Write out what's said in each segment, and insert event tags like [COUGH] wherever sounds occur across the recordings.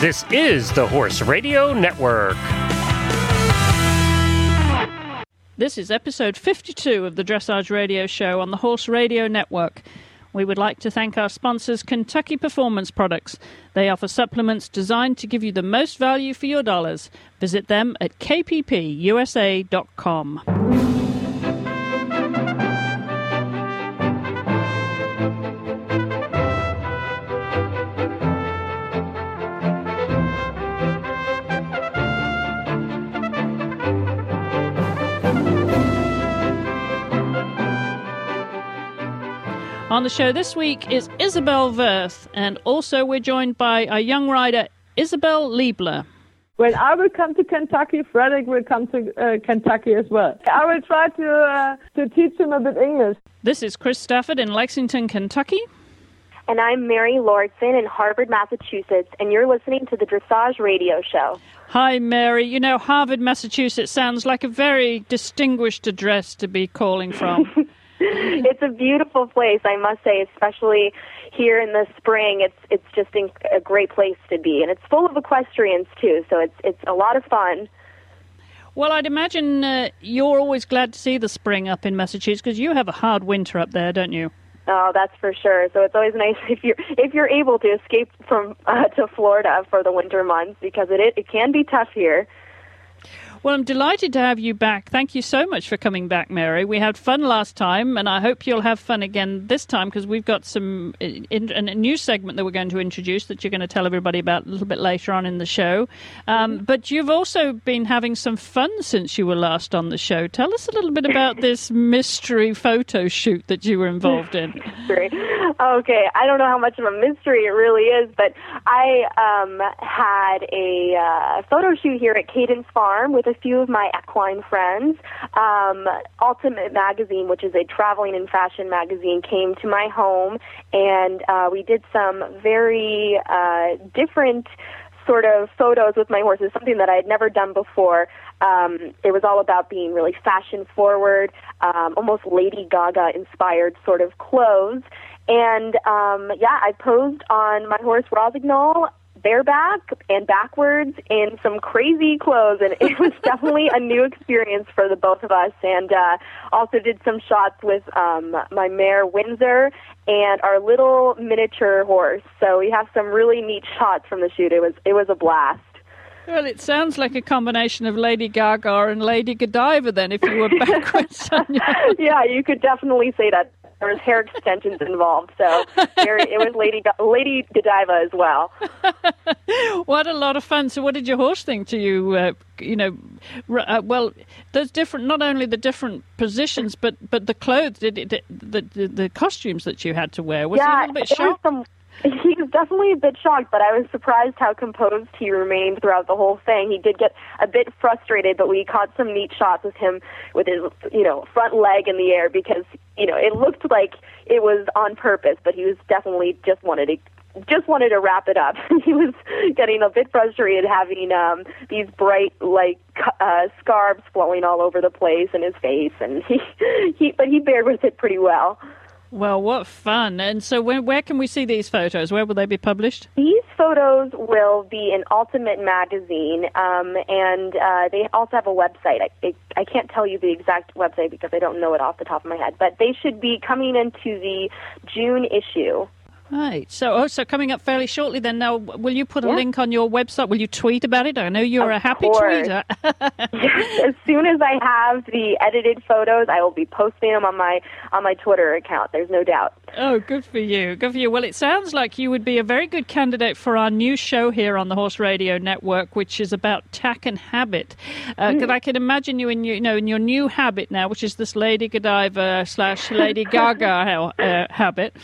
This is the Horse Radio Network. This is episode 52 of the Dressage Radio Show on the Horse Radio Network. We would like to thank our sponsors, Kentucky Performance Products. They offer supplements designed to give you the most value for your dollars. Visit them at kppusa.com. On the show this week is Isabell Werth, and also we're joined by a young rider, Isabelle Leibler. When I will come to Kentucky, Frederick will come to uh, Kentucky as well. I will try to uh, to teach him a bit English. This is Chris Stafford in Lexington, Kentucky. And I'm Mary Lauritsen in Harvard, Massachusetts, and you're listening to the Dressage Radio Show. Hi, Mary. You know, Harvard, Massachusetts sounds like a very distinguished address to be calling from. [LAUGHS] [LAUGHS] it's a beautiful place, I must say, especially here in the spring. It's it's just a great place to be, and it's full of equestrians too. So it's it's a lot of fun. Well, I'd imagine uh, you're always glad to see the spring up in Massachusetts because you have a hard winter up there, don't you? Oh, that's for sure. So it's always nice [LAUGHS] if you're if you're able to escape from uh, to Florida for the winter months because it it can be tough here. Well, I'm delighted to have you back. Thank you so much for coming back, Mary. We had fun last time, and I hope you'll have fun again this time because we've got some in, in, a new segment that we're going to introduce that you're going to tell everybody about a little bit later on in the show. Um, mm-hmm. But you've also been having some fun since you were last on the show. Tell us a little bit about [LAUGHS] this mystery photo shoot that you were involved in. Okay, I don't know how much of a mystery it really is, but I um, had a uh, photo shoot here at Cadence Farm with a few of my equine friends. Um, Ultimate Magazine, which is a traveling and fashion magazine, came to my home, and uh, we did some very uh, different sort of photos with my horses, something that I had never done before. Um, it was all about being really fashion forward, um, almost Lady Gaga inspired sort of clothes. And um, yeah, I posed on my horse Rossignol bareback and backwards in some crazy clothes, and it was [LAUGHS] definitely a new experience for the both of us. And uh, also did some shots with um, my mare Windsor and our little miniature horse. So we have some really neat shots from the shoot. It was it was a blast. Well, it sounds like a combination of Lady Gaga and Lady Godiva. Then, if you were [LAUGHS] backwards on your... yeah, you could definitely say that there was hair extensions involved, so there, it was Lady Lady Godiva as well. [LAUGHS] what a lot of fun! So, what did your horse think to you? Uh, you know, uh, well, there's different. Not only the different positions, but but the clothes, the the, the, the costumes that you had to wear. Was yeah, a little bit shocked? [LAUGHS] he was definitely a bit shocked, but I was surprised how composed he remained throughout the whole thing. He did get a bit frustrated, but we caught some neat shots of him with his, you know, front leg in the air because, you know, it looked like it was on purpose, but he was definitely just wanted to just wanted to wrap it up. [LAUGHS] he was getting a bit frustrated having um these bright like uh scarves flowing all over the place in his face and he [LAUGHS] he but he bared with it pretty well. Well, what fun! And so, when, where can we see these photos? Where will they be published? These photos will be in Ultimate Magazine, um, and uh, they also have a website. I, I can't tell you the exact website because I don't know it off the top of my head, but they should be coming into the June issue. Right. So, oh, so coming up fairly shortly. Then, now, will you put a yeah. link on your website? Will you tweet about it? I know you're of a happy course. tweeter. [LAUGHS] [LAUGHS] as soon as I have the edited photos, I will be posting them on my on my Twitter account. There's no doubt. Oh, good for you. Good for you. Well, it sounds like you would be a very good candidate for our new show here on the Horse Radio Network, which is about tack and habit. Uh, mm. I can imagine you in your, you know in your new habit now, which is this Lady Godiva slash Lady Gaga [LAUGHS] uh, habit.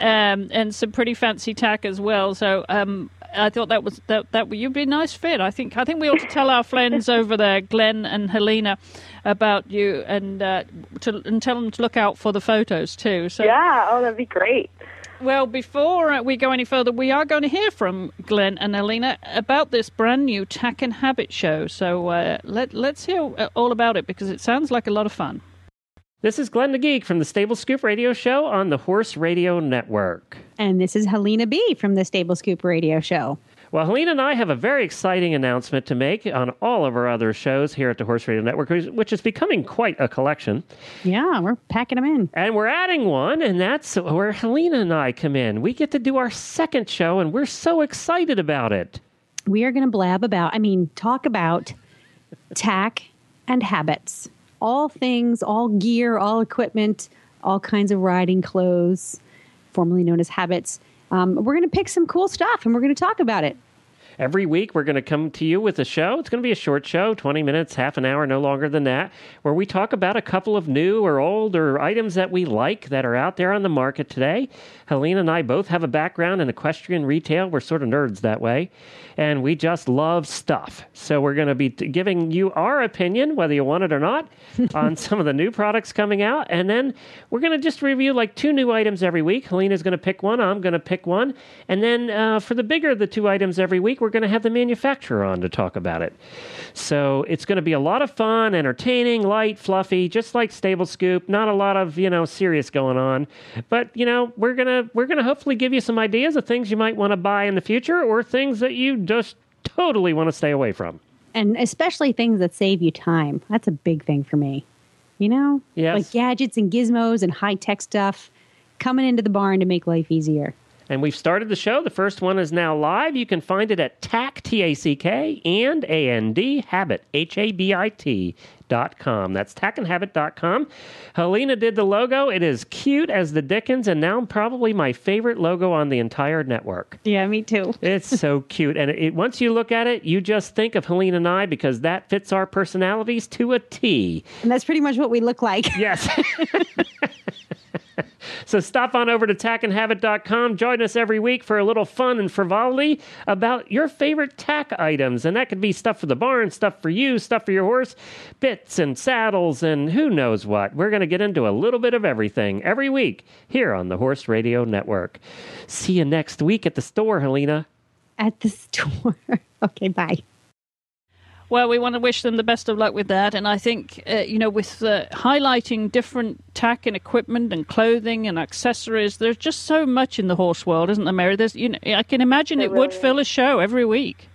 Um, and some pretty fancy tack as well. So um, I thought that was that that you'd be a nice fit. I think I think we ought to tell our friends [LAUGHS] over there, Glenn and Helena, about you and uh, to and tell them to look out for the photos too. So yeah, oh, that'd be great. Well, before we go any further, we are going to hear from Glenn and Helena about this brand new Tack and Habit show. So uh, let let's hear all about it because it sounds like a lot of fun. This is Glenn the Geek from the Stable Scoop Radio Show on the Horse Radio Network. And this is Helena B from the Stable Scoop Radio Show. Well, Helena and I have a very exciting announcement to make on all of our other shows here at the Horse Radio Network, which is becoming quite a collection. Yeah, we're packing them in. And we're adding one, and that's where Helena and I come in. We get to do our second show, and we're so excited about it. We are going to blab about, I mean, talk about tack and habits. All things, all gear, all equipment, all kinds of riding clothes, formerly known as habits um, we're going to pick some cool stuff and we're going to talk about it. Every week, we're going to come to you with a show. It's going to be a short show, 20 minutes, half an hour, no longer than that, where we talk about a couple of new or old or items that we like that are out there on the market today. Helena and I both have a background in equestrian retail. We're sort of nerds that way and we just love stuff. So we're going to be t- giving you our opinion, whether you want it or not, [LAUGHS] on some of the new products coming out. And then we're going to just review like two new items every week. Helena's going to pick one, I'm going to pick one. And then uh, for the bigger of the two items every week, we're going to have the manufacturer on to talk about it. So it's going to be a lot of fun, entertaining, light, fluffy, just like Stable Scoop. Not a lot of, you know, serious going on. But, you know, we're going to we're going to hopefully give you some ideas of things you might want to buy in the future or things that you just totally want to stay away from. And especially things that save you time. That's a big thing for me. You know? Yes. Like gadgets and gizmos and high tech stuff coming into the barn to make life easier. And we've started the show. The first one is now live. You can find it at TACK, T A C K, and A N D, Habit, H A B I T, dot com. That's tackandhabit.com. Helena did the logo. It is cute as the Dickens, and now probably my favorite logo on the entire network. Yeah, me too. it's so [LAUGHS] cute. And it, once you look at it, you just think of Helena and I because that fits our personalities to a T. And that's pretty much what we look like. Yes. [LAUGHS] so stop on over to tackandhabit.com. Join us every week for a little fun and frivolity about your favorite tack items. And that could be stuff for the barn, stuff for you, stuff for your horse, bits and saddles, and who knows what. We're going to get into a little bit of everything every week here on the Horse Radio Network. See you next week at the store, Helena. At the store. [LAUGHS] okay, bye. Well, we want to wish them the best of luck with that. And I think, uh, you know, with uh, highlighting different tack and equipment and clothing and accessories, there's just so much in the horse world, isn't there, Mary? There's, you know, I can imagine it, it really would fill a show every week.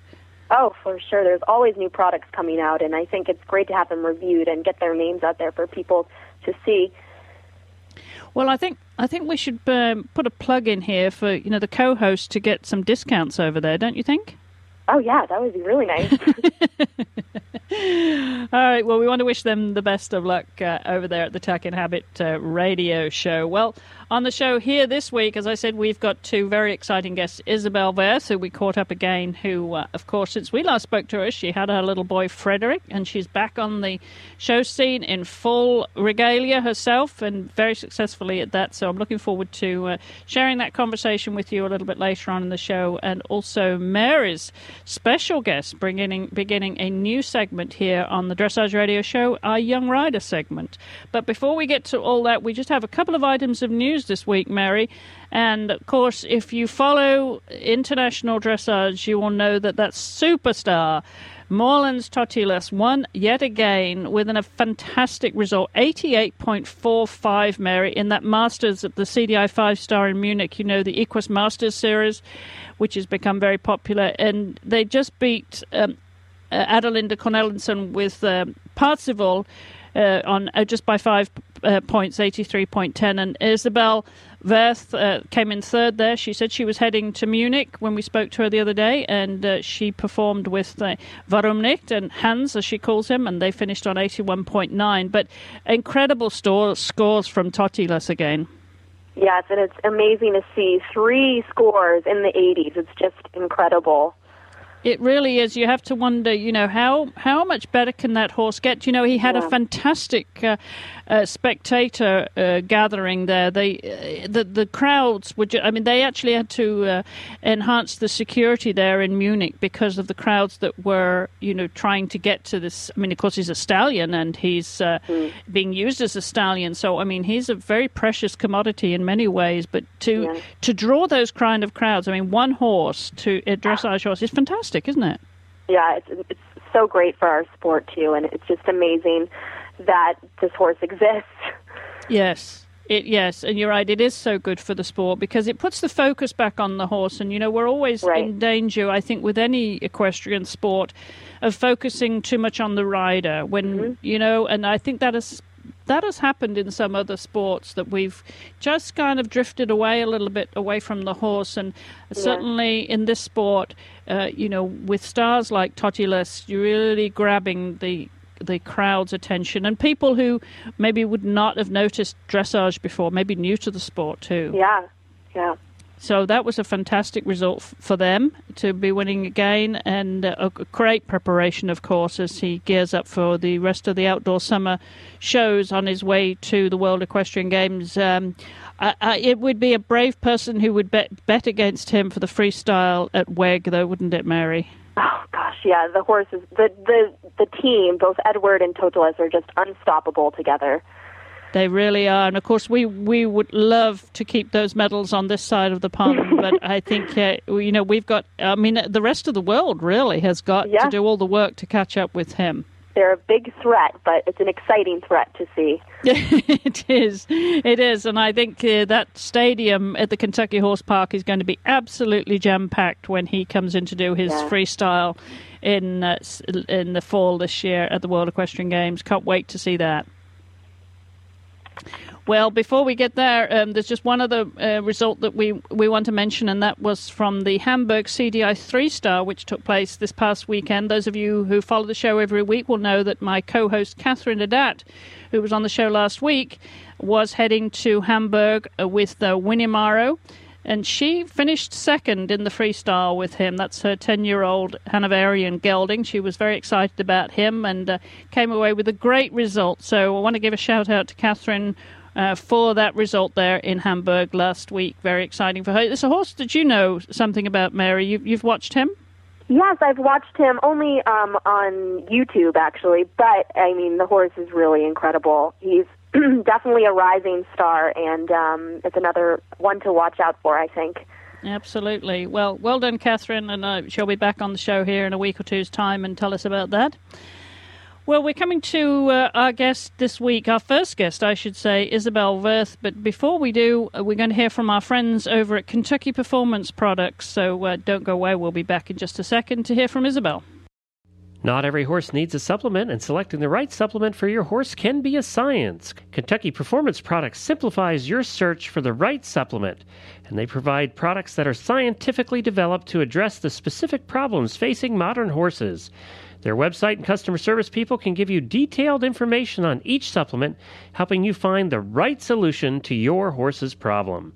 Oh, for sure. There's always new products coming out, and I think it's great to have them reviewed and get their names out there for people to see. Well, I think I think we should um, put a plug in here for you know the co-host to get some discounts over there, don't you think? Oh yeah, that would be really nice. [LAUGHS] [LAUGHS] All right. Well, we want to wish them the best of luck uh, over there at the Tack and Habit uh, radio show. Well, on the show here this week, as I said, we've got two very exciting guests. Isabell Werth, who we caught up again, who, uh, of course, since we last spoke to her, she had her little boy Frederick, and she's back on the show scene in full regalia herself, and very successfully at that. So I'm looking forward to uh, sharing that conversation with you a little bit later on in the show, and also Mary's special guest, beginning beginning a new segment here on the Dressage Radio Show, our Young Rider segment. But before we get to all that, we just have a couple of items of news news this week, Mary. And of course, if you follow international dressage, you will know that that superstar, Moorlands Totilas, won yet again with a fantastic result 88.45, Mary, in that Masters at the CDI five star in Munich. You know, the Equus Masters series, which has become very popular. And they just beat um, uh, Adelinde Cornelissen with um, Parzival uh, on uh, just by five uh, points, 83.10. And Isabell Werth uh, came in third there. She said she was heading to Munich when we spoke to her the other day, and uh, she performed with uh, Warum nicht and Hans, as she calls him, and they finished on 81.9. But incredible store, scores from Totilas again. Yes, and it's amazing to see three scores in the 80s. It's just incredible. It really is. You have to wonder, you know, how how much better can that horse get? You know, he had yeah. a fantastic uh, uh, spectator uh, gathering there. They uh, the the crowds were. Ju- I mean, they actually had to uh, enhance the security there in Munich because of the crowds that were, you know, trying to get to this. I mean, of course, he's a stallion and he's mm. being used as a stallion. So, I mean, he's a very precious commodity in many ways. But to yeah. to draw those kind of crowds, I mean, one horse to a dressage horse is fantastic fantastic, isn't it? Yeah, it's it's so great for our sport too, and it's just amazing that this horse exists. Yes. It yes, and you're right. It is so good for the sport because it puts the focus back on the horse, and you know we're always Right. in danger. I think with any equestrian sport of focusing too much on the rider when Mm-hmm. you know, and I think that has that has happened in some other sports that we've just kind of drifted away a little bit away from the horse, and certainly in this sport, uh, you know, with stars like Totilas, you're really grabbing the the crowd's attention and people who maybe would not have noticed dressage before, maybe new to the sport too. Yeah, yeah. So that was a fantastic result f- for them to be winning again, and uh, a great preparation, of course, as he gears up for the rest of the outdoor summer shows on his way to the World Equestrian Games. Um, I, I, it would be a brave person who would bet, bet against him for the freestyle at WEG, though, wouldn't it, Mary? Oh gosh, yeah. The horses, the the the team, both Edward and Totilas, are just unstoppable together. They really are, and of course, we we would love to keep those medals on this side of the pond, [LAUGHS] but I think uh, you know we've got. I mean, the rest of the world really has got Yeah. to do all the work to catch up with him. They're a big threat, but it's an exciting threat to see. [LAUGHS] it is, it is, and I think uh, that stadium at the Kentucky Horse Park is going to be absolutely jam packed when he comes in to do his Yeah. freestyle in uh, in the fall this year at the World Equestrian Games. Can't wait to see that. Well, before we get there, um, there's just one other uh, result that we, we want to mention, and that was from the Hamburg CDI three star, which took place this past weekend. Those of you who follow the show every week will know that my co host, Catherine Haddad, who was on the show last week, was heading to Hamburg uh, with uh, Winyamaro. And she finished second in the freestyle with him. That's her 10 year old Hanoverian gelding. She was very excited about him and uh, came away with a great result. So I want to give a shout out to Catherine uh, for that result there in Hamburg last week. Very exciting for her. It's a horse that you know something about, Mary. You've, you've watched him? Yes, I've watched him only um, on YouTube actually, but I mean the horse is really incredible. He's [CLEARS THROAT] definitely a rising star, and um, it's another one to watch out for. I think. Absolutely. Well, well done, Catherine, and uh, she'll be back on the show here in a week or two's time and tell us about that. Well, we're coming to uh, our guest this week, our first guest, I should say, Isabell Werth. But before we do, uh, we're going to hear from our friends over at Kentucky Performance Products. So uh, don't go away. We'll be back in just a second to hear from Isabel. Not every horse needs a supplement, and selecting the right supplement for your horse can be a science. Kentucky Performance Products simplifies your search for the right supplement, and they provide products that are scientifically developed to address the specific problems facing modern horses. Their website and customer service people can give you detailed information on each supplement, helping you find the right solution to your horse's problem.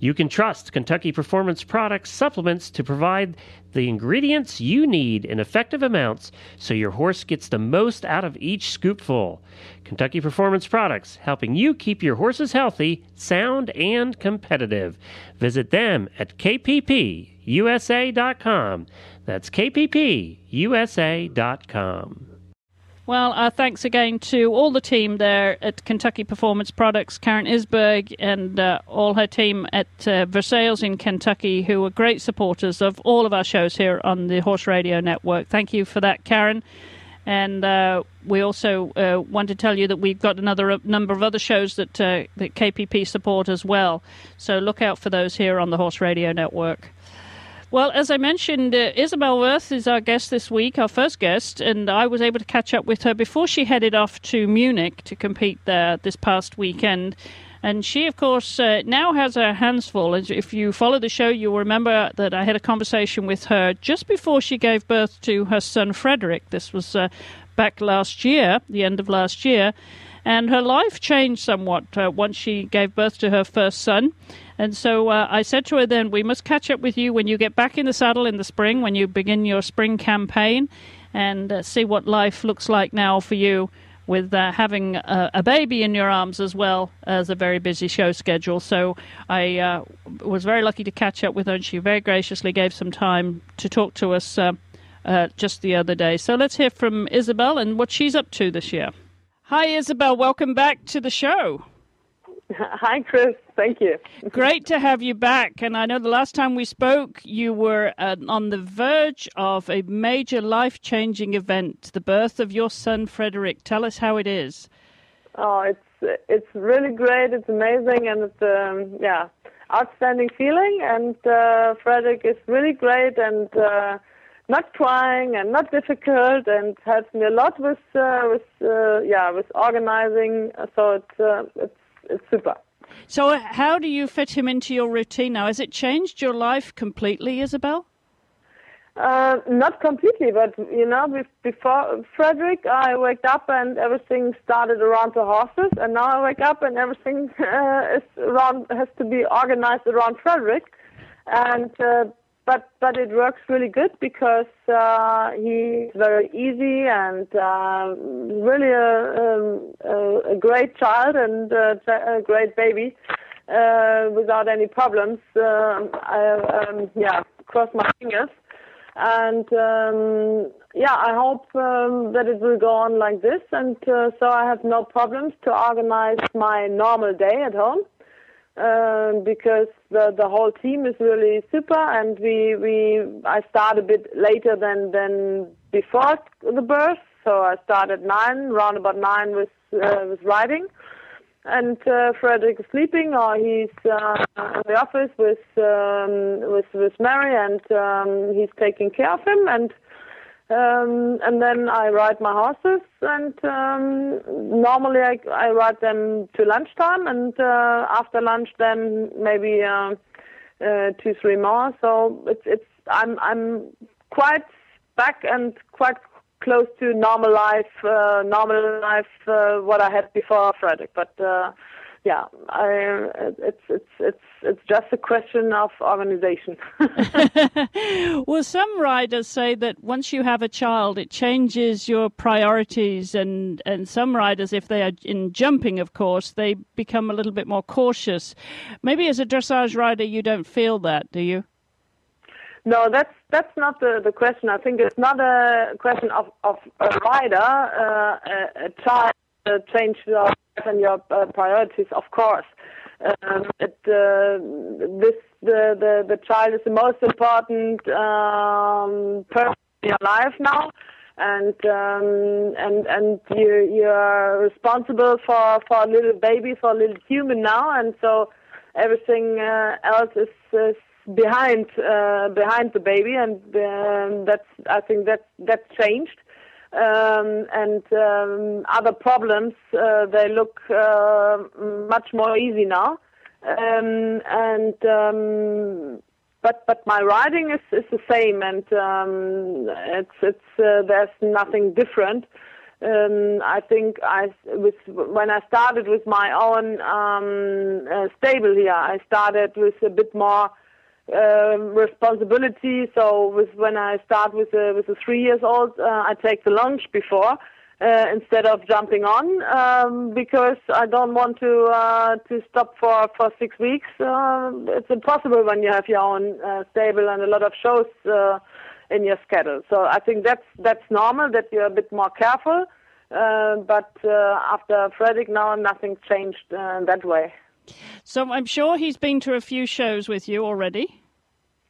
You can trust Kentucky Performance Products supplements to provide the ingredients you need in effective amounts so your horse gets the most out of each scoopful. Kentucky Performance Products, helping you keep your horses healthy, sound, and competitive. Visit them at kppusa.com. That's kppusa.com. Well, uh, thanks again to all the team there at Kentucky Performance Products, Karen Isberg and uh, all her team at uh, Versailles in Kentucky, who are great supporters of all of our shows here on the Horse Radio Network. Thank you for that, Karen. And uh, we also uh, want to tell you that we've got another uh, number of other shows that uh, that KPP support as well. So look out for those here on the Horse Radio Network. Well, as I mentioned, uh, Isabell Werth is our guest this week, our first guest, and I was able to catch up with her before she headed off to Munich to compete there this past weekend. And she, of course, uh, now has her hands full. As If you follow the show, you'll remember that I had a conversation with her just before she gave birth to her son Frederick. This was uh, back last year, the end of last year. And her life changed somewhat uh, once she gave birth to her first son. And so uh, I said to her then, we must catch up with you when you get back in the saddle in the spring, when you begin your spring campaign, and uh, see what life looks like now for you with uh, having a, a baby in your arms as well as a very busy show schedule. So I uh, was very lucky to catch up with her, and she very graciously gave some time to talk to us uh, uh, just the other day. So let's hear from Isabel and what she's up to this year. Hi, Isabel. Welcome back to the show. [LAUGHS] Hi, Chris. Thank you. Great to have you back. And I know the last time we spoke, you were uh, on the verge of a major life changing event, the birth of your son, Frederick. Tell us how it is. Oh, it's it's really great. It's amazing, and it's um, yeah, outstanding feeling. And uh, Frederick is really great and uh, not trying and not difficult, and helps me a lot with uh, with uh, yeah with organizing. So it's uh, it's it's super. So, how do you fit him into your routine now? Has it changed your life completely, Isabel? Uh, not completely, but you know, before Frederick, I wake up and everything started around the horses, and now I wake up and everything [LAUGHS] uh, is around has to be organized around Frederick, and uh, but but it works really good because uh, he's very easy and uh, really a, um, a, a great child and uh, a great baby uh, without any problems. Uh, I um, yeah cross my fingers. And um, yeah, I hope um, that it will go on like this, and uh, so I have no problems to organize my normal day at home uh, because the the whole team is really super, and we we I start a bit later than than before the birth, so I start at nine, round about nine with uh, with riding. And uh, Frederick is sleeping, or he's uh, in the office with um, with with Mary, and um, he's taking care of him, and um, and then I ride my horses, and um, normally I, I ride them to lunchtime, and uh, after lunch, then maybe uh, uh, two three more. So it's it's I'm I'm quite back and quite close to normal life, uh, normal life, uh, what I had before Frederick. But uh, yeah, I, it's it's it's it's just a question of organization. [LAUGHS] well, some riders say that once you have a child, it changes your priorities, and and some riders, if they are in jumping, of course, they become a little bit more cautious. Maybe as a dressage rider, you don't feel that, do you? No, that's that's not the, the question. I think it's not a question of, of a rider, uh, a, a child change your life and your uh, priorities, of course. Um, it, uh, this the, the the child is the most important um, person in your life now, and um, and and you you are responsible for for a little baby, for a little human now, and so everything uh, else is, is behind uh, behind the baby, and um, that's I think that that's changed. Um, and um, other problems uh, they look uh, much more easy now. Um, and um, but but my riding is, is the same, and um, it's it's uh, there's nothing different. Um, I think I with when I started with my own uh, stable here, I started with a bit more um, responsibility. So with when I start with a with a three years old, uh, I take the lunch before uh, instead of jumping on um, because I don't want to uh, to stop for for six weeks. Uh, it's impossible when you have your own uh, stable and a lot of shows uh, in your schedule. So I think that's that's normal that you're a bit more careful. Uh, but uh, after Frederick now, nothing changed uh, that way. So I'm sure he's been to a few shows with you already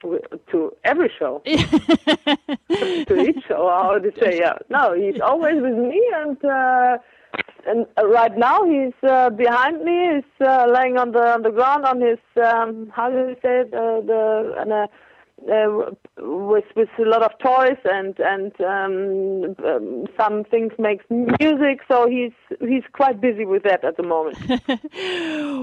to every show, [LAUGHS] to each show. How to say? Yeah, no, he's always with me, and uh, and right now he's uh, behind me. He's uh, laying on the on the ground on his um, how do you say it? Uh, the and, uh, uh, with with a lot of toys and and um, um, some things makes music. So he's he's quite busy with that at the moment.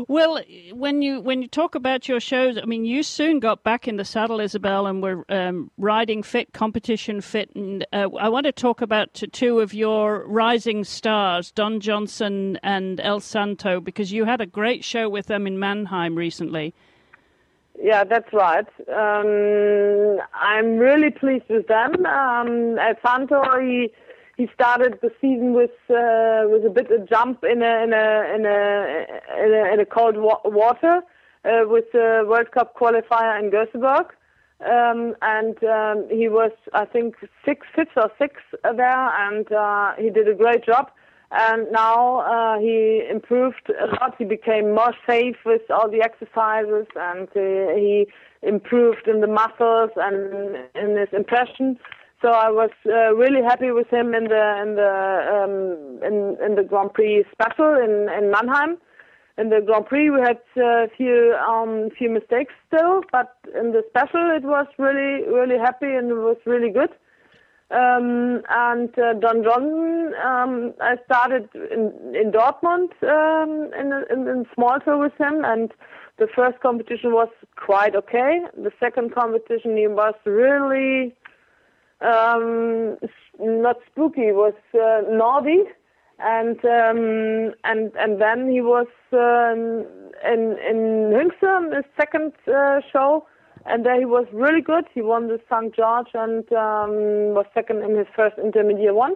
[LAUGHS] well, when you when you talk about your shows, I mean, you soon got back in the saddle, Isabel, and were um, riding fit, competition fit. And uh, I want to talk about two of your rising stars, Don Johnson and El Santo, because you had a great show with them in Mannheim recently. Yeah, that's right. Um, I'm really pleased with them. Um, Santo, he he started the season with uh, with a bit of jump in a in a in a in a, in a cold wa- water uh, with the World Cup qualifier in Göteborg. Um, and um, he was, I think, six, fifth or sixth there, and uh, he did a great job and now uh, he improved a lot. He became more safe with all the exercises, and uh, he improved in the muscles and in his impression. So I was uh, really happy with him in the in the um, in in the Grand Prix special in in Mannheim. In the Grand Prix we had a few um, few mistakes still, but in the special it was really really happy and it was really good. Um, and uh, Don Johnson, um, I started in, in Dortmund um, in, in, in small tour with him, and the first competition was quite okay. The second competition, he was really um, not spooky, was uh, naughty, and um, and and then he was um, in in Hünxe, his second uh, show, and there he was really good. He won the St. George and um, was second in his first intermediate one.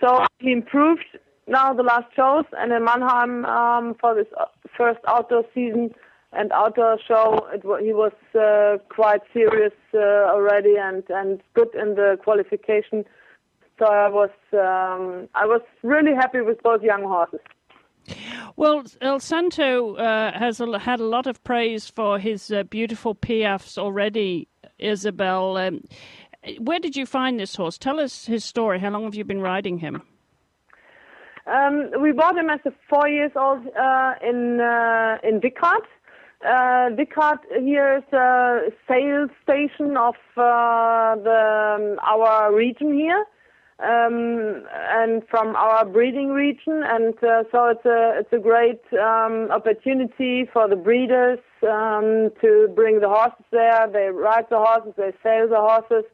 So he improved now the last shows, and in Mannheim um, for this uh, first outdoor season and outdoor show, it, he was uh, quite serious uh, already and and good in the qualification. So I was um, I was really happy with both young horses. Well, El Santo uh, has a, had a lot of praise for his uh, beautiful piaffes already, Isabel. Um, where did you find this horse? Tell us his story. How long have you been riding him? Um, we bought him as a four years old uh, in uh, in Wickrath. Uh, here is a sales station of uh, the um, our region here um, and from our breeding region, and uh, so it's a it's a great um, opportunity for the breeders um, to bring the horses there. They ride the horses, they sell the horses.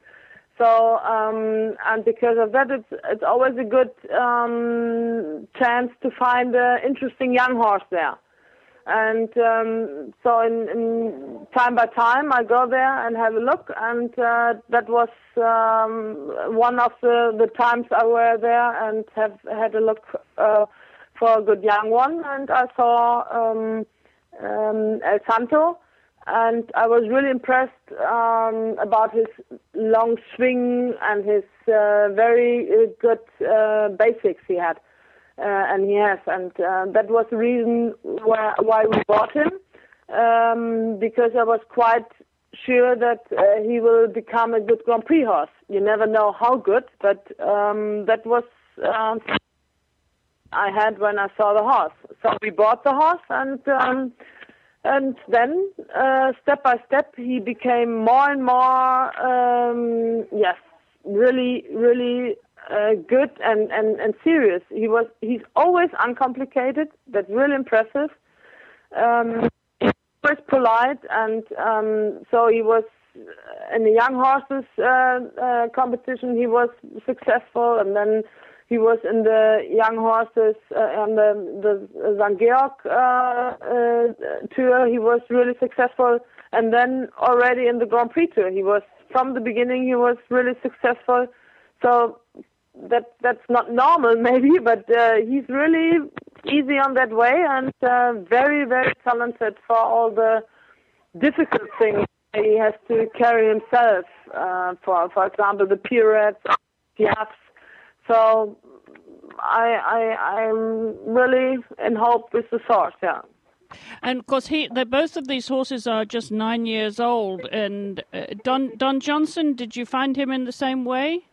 So um, and because of that, it's it's always a good um, chance to find an interesting young horse there. And um, so, in, in time by time, I go there and have a look, and uh, that was um, one of the, the times I were there and have had a look uh, for a good young one, and I saw um, um, El Santo, and I was really impressed um, about his long swing and his uh, very uh, good uh, basics he had and he has, and uh, that was the reason why, why we bought him, um, because I was quite sure that uh, he will become a good Grand Prix horse. You never know how good, but um, that was um, I had when I saw the horse. So we bought the horse, and um, and then uh, step by step he became more and more um, yes, really, really uh, good and, and, and serious. He was he's always uncomplicated. That's really impressive. Um, he's always polite, and um, so he was in the young horses uh, uh, competition. He was successful, and then he was in the young horses uh, on the the St. Georg uh, uh, tour. He was really successful, and then already in the Grand Prix tour, he was from the beginning. He was really successful. So that that's not normal [LAUGHS] maybe, but uh, he's really easy on that way and uh, very very talented for all the difficult things he has to carry himself. Uh, for for example, the pirouettes, piaffes. So I I I'm really in hope with the horse. Yeah. And of course, he, both of these horses are just nine years old. And uh, Don Don Johnson, did you find him in the same way?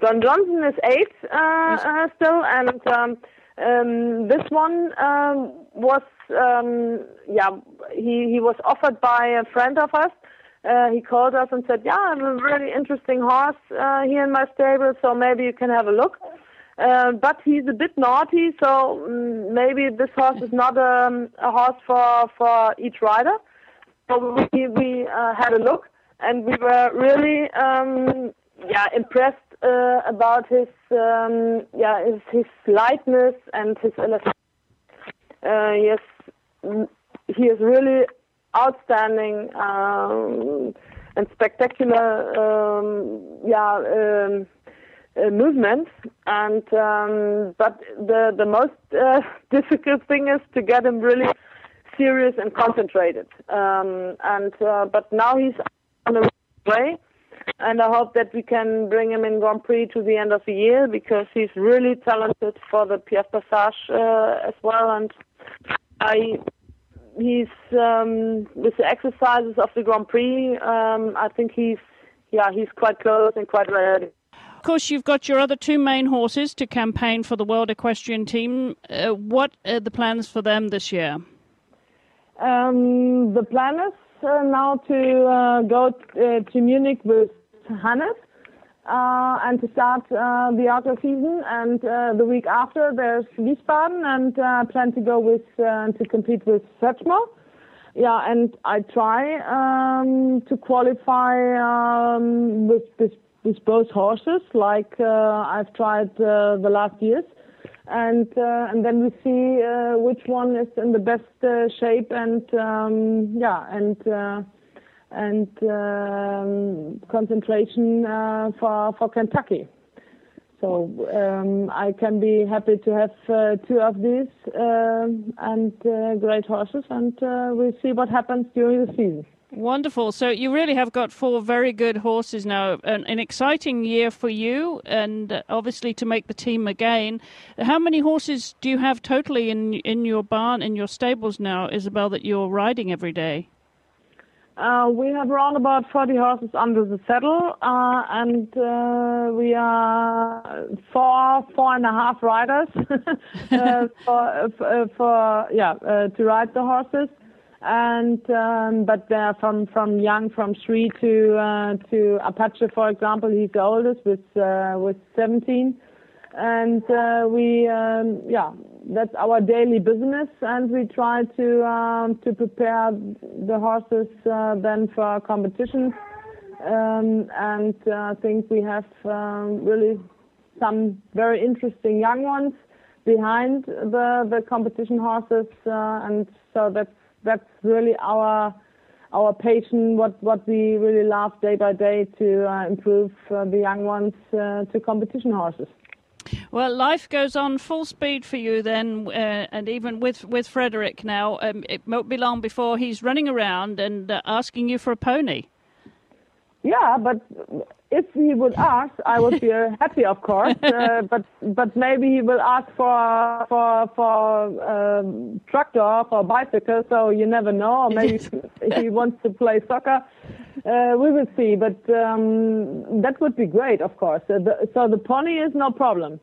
Don Johnson is eight uh, uh, still, and um, um, this one um, was um, yeah he he was offered by a friend of us. Uh, he called us and said, "Yeah, I have a really interesting horse uh, here in my stable, so maybe you can have a look." Uh, but he's a bit naughty, so um, maybe this horse is not a, um, a horse for for each rider. So we we uh, had a look, and we were really um, yeah impressed uh, about his um, yeah his, his lightness and his uh, yes he is really outstanding um, and spectacular um, yeah um, uh, movements and um, but the the most uh, [LAUGHS] difficult thing is to get him really serious and concentrated. Um, and uh, but now he's on the way and I hope that we can bring him in Grand Prix to the end of the year because he's really talented for the Piaffe Passage uh, as well. And I, he's um, with the exercises of the Grand Prix. Um, I think he's yeah, he's quite close and quite ready. Of course, you've got your other two main horses to campaign for the World Equestrian Team. Uh, what are the plans for them this year? Um, the plan is uh, now to uh, go t- uh, to Munich with Hannes uh, and to start uh, the outdoor season. And uh, the week after, there's Wiesbaden, and uh, plan to go with to compete with Satchmo. Yeah, and I try um, to qualify um, with, with with both horses, like I've tried the last years, and uh, and then we see uh, which one is in the best uh, shape, and um, yeah, and uh, and um, concentration uh, for for Kentucky. So um, I can be happy to have uh, two of these and great horses, and we'll see what happens during the season. Wonderful. So you really have got four very good horses now. An, an exciting year for you, and uh, obviously to make the team again. How many horses do you have totally in in your barn, in your stables now, Isabel, that you're riding every day? Uh, we have around about 40 horses under the saddle, uh, and uh, we are four, four and a half riders [LAUGHS] uh, for, for, for, yeah, uh, to ride the horses. And um, but they're from from young, from three to uh, to Apache, for example. He's the oldest with uh, with 17, and uh, we um, yeah that's our daily business, and we try to um, to prepare the horses uh, then for competitions. Um, and uh, I think we have um, really some very interesting young ones behind the the competition horses, uh, and so that's that's really our our passion, what what we really love day by day to uh, improve uh, the young ones uh, to competition horses. Well, life goes on full speed for you then, uh, and even with with Frederick now, um, it won't be long before he's running around and uh, asking you for a pony. Yeah, but if he would ask, I would be uh, happy, of course. Uh, [LAUGHS] but but maybe he will ask for for for um, tractor for a bicycle. So you never know. Or [LAUGHS] maybe he wants to play soccer. Uh, we will see. But um, that would be great, of course. Uh, the, so the pony is no problem.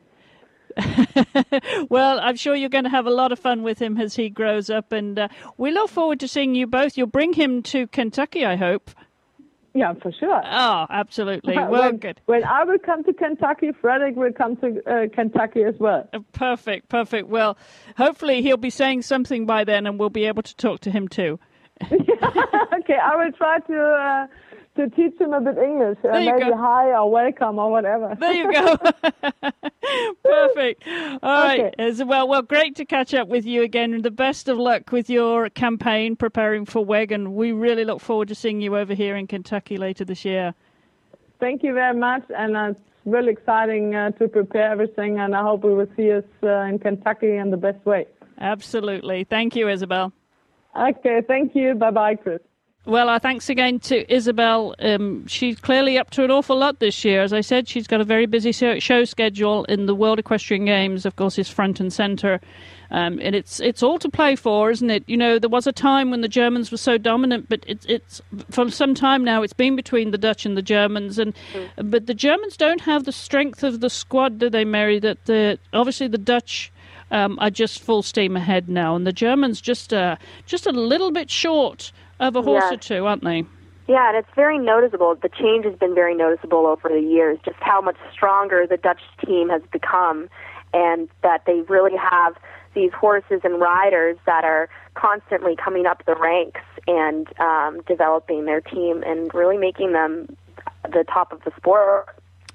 [LAUGHS] well, I'm sure you're going to have a lot of fun with him as he grows up, and uh, we look forward to seeing you both. You'll bring him to Kentucky, I hope. Yeah, for sure. Oh, absolutely. Well, when, good. When I will come to Kentucky, Frederick will come to uh, Kentucky as well. Uh, Perfect, perfect. Well, hopefully he'll be saying something by then, and we'll be able to talk to him too. [LAUGHS] okay, I will try to uh, to teach him a bit English. Uh, maybe go. hi or welcome or whatever. There you go. [LAUGHS] [LAUGHS] Perfect. All right. Okay. Well, well, great to catch up with you again. And the best of luck with your campaign preparing for WEG. And we really look forward to seeing you over here in Kentucky later this year. Thank you very much, and uh, it's really exciting uh, to prepare everything. And I hope we will see us uh, in Kentucky in the best way. Absolutely. Thank you, Isabel. Okay, thank you. Bye bye, Chris. Well, our thanks again to Isabel. Um, she's clearly up to an awful lot this year. As I said, she's got a very busy show schedule in the World Equestrian Games. Of course, is front and centre, um, and it's it's all to play for, isn't it? You know, there was a time when the Germans were so dominant, but it's it's for some time now. It's been between the Dutch and the Germans, and but the Germans don't have the strength of the squad, do they, Mary? That the obviously the Dutch. Um, are just full steam ahead now, and the Germans just uh, just a little bit short of a horse Yes. or two, aren't they? Yeah, and it's very noticeable. The change has been very noticeable over the years, just how much stronger the Dutch team has become, and that they really have these horses and riders that are constantly coming up the ranks and um, developing their team and really making them the top of the sport.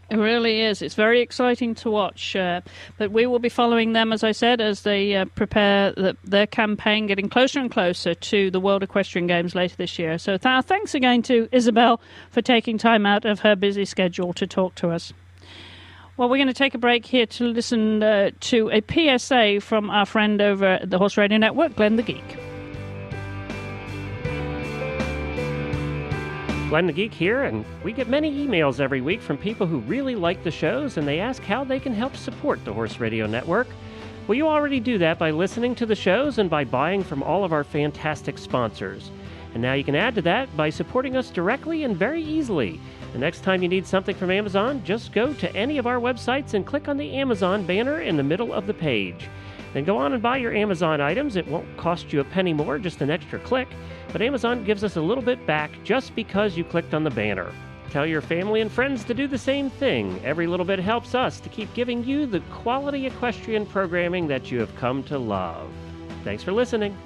It really is. It's very exciting to watch. Uh, but we will be following them, as I said, as they uh, prepare the, their campaign, getting closer and closer to the World Equestrian Games later this year. So th- thanks again to Isabel for taking time out of her busy schedule to talk to us. Well, we're going to take a break here to listen uh, to a PSA from our friend over at the Horse Radio Network, Glenn the Geek. Glenn the Geek here, and we get many emails every week from people who really like the shows and they ask how they can help support the Horse Radio Network. Well, you already do that by listening to the shows and by buying from all of our fantastic sponsors. And now you can add to that by supporting us directly and very easily. The next time you need something from Amazon, just go to any of our websites and click on the Amazon banner in the middle of the page. Then go on and buy your Amazon items. It won't cost you a penny more, just an extra click. But Amazon gives us a little bit back just because you clicked on the banner. Tell your family and friends to do the same thing. Every little bit helps us to keep giving you the quality equestrian programming that you have come to love. Thanks for listening.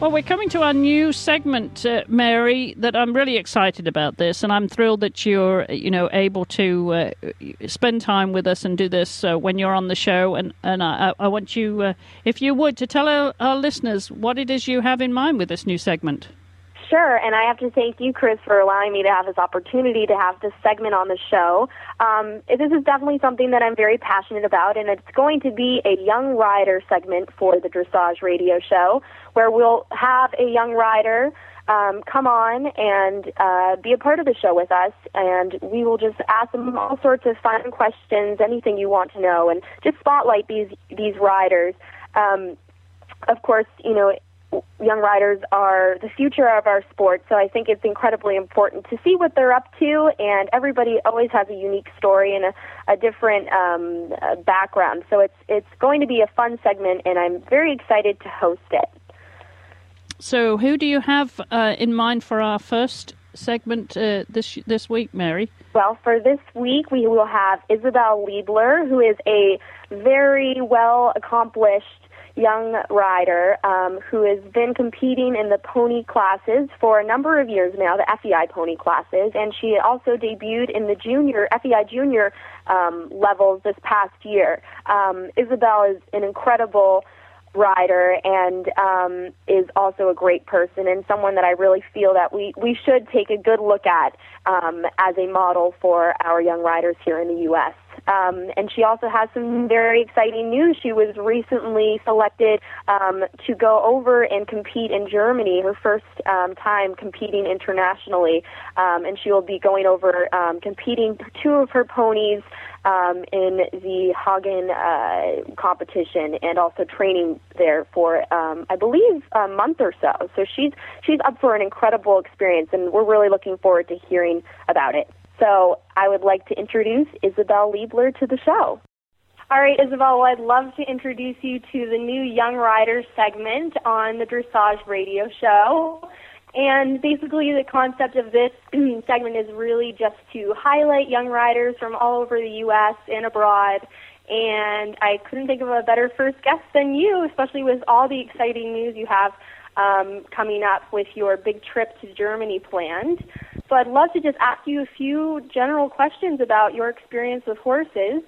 Well, we're coming to our new segment, uh, Mary. That I'm really excited about this, and I'm thrilled that you're, you know, able to uh, spend time with us and do this uh, when you're on the show. And and I, I want you, uh, if you would, to tell our, our listeners what it is you have in mind with this new segment. Sure, and I have to thank you, Chris, for allowing me to have this opportunity to have this segment on the show. Um, this is definitely something that I'm very passionate about, and it's going to be a young rider segment for the Dressage Radio Show, where we'll have a young rider um, come on and uh, be a part of the show with us, and we will just ask them all sorts of fun questions, anything you want to know, and just spotlight these these riders. Um, of course, you know young riders are the future of our sport, so I think it's incredibly important to see what they're up to. And everybody always has a unique story and a, a different um, background, so it's it's going to be a fun segment, and I'm very excited to host it. So, who do you have uh, in mind for our first segment uh, this this week, Mary? Well, for this week, we will have Isabelle Leibler, who is a very well accomplished young rider um, who has been competing in the pony classes for a number of years now, the FEI pony classes, and she also debuted in the junior FEI junior um, levels this past year. Um, Isabelle is an incredible rider and um, is also a great person and someone that I really feel that we, we should take a good look at um, as a model for our young riders here in the U.S. Um, and she also has some very exciting news. She was recently selected um, to go over and compete in Germany, her first um, time competing internationally. Um, and she will be going over um, competing two of her ponies um, in the Hagen uh, competition and also training there for, um, I believe, a month or so. So she's she's up for an incredible experience, and we're really looking forward to hearing about it. So I would like to introduce Isabelle Leibler to the show. All right, Isabelle, well, I'd love to introduce you to the new Young Riders segment on the Dressage Radio Show. And basically, the concept of this [CLEARS THROAT] segment is really just to highlight young riders from all over the U.S. and abroad. And I couldn't think of a better first guest than you, especially with all the exciting news you have um, coming up with your big trip to Germany planned. So I'd love to just ask you a few general questions about your experience with horses.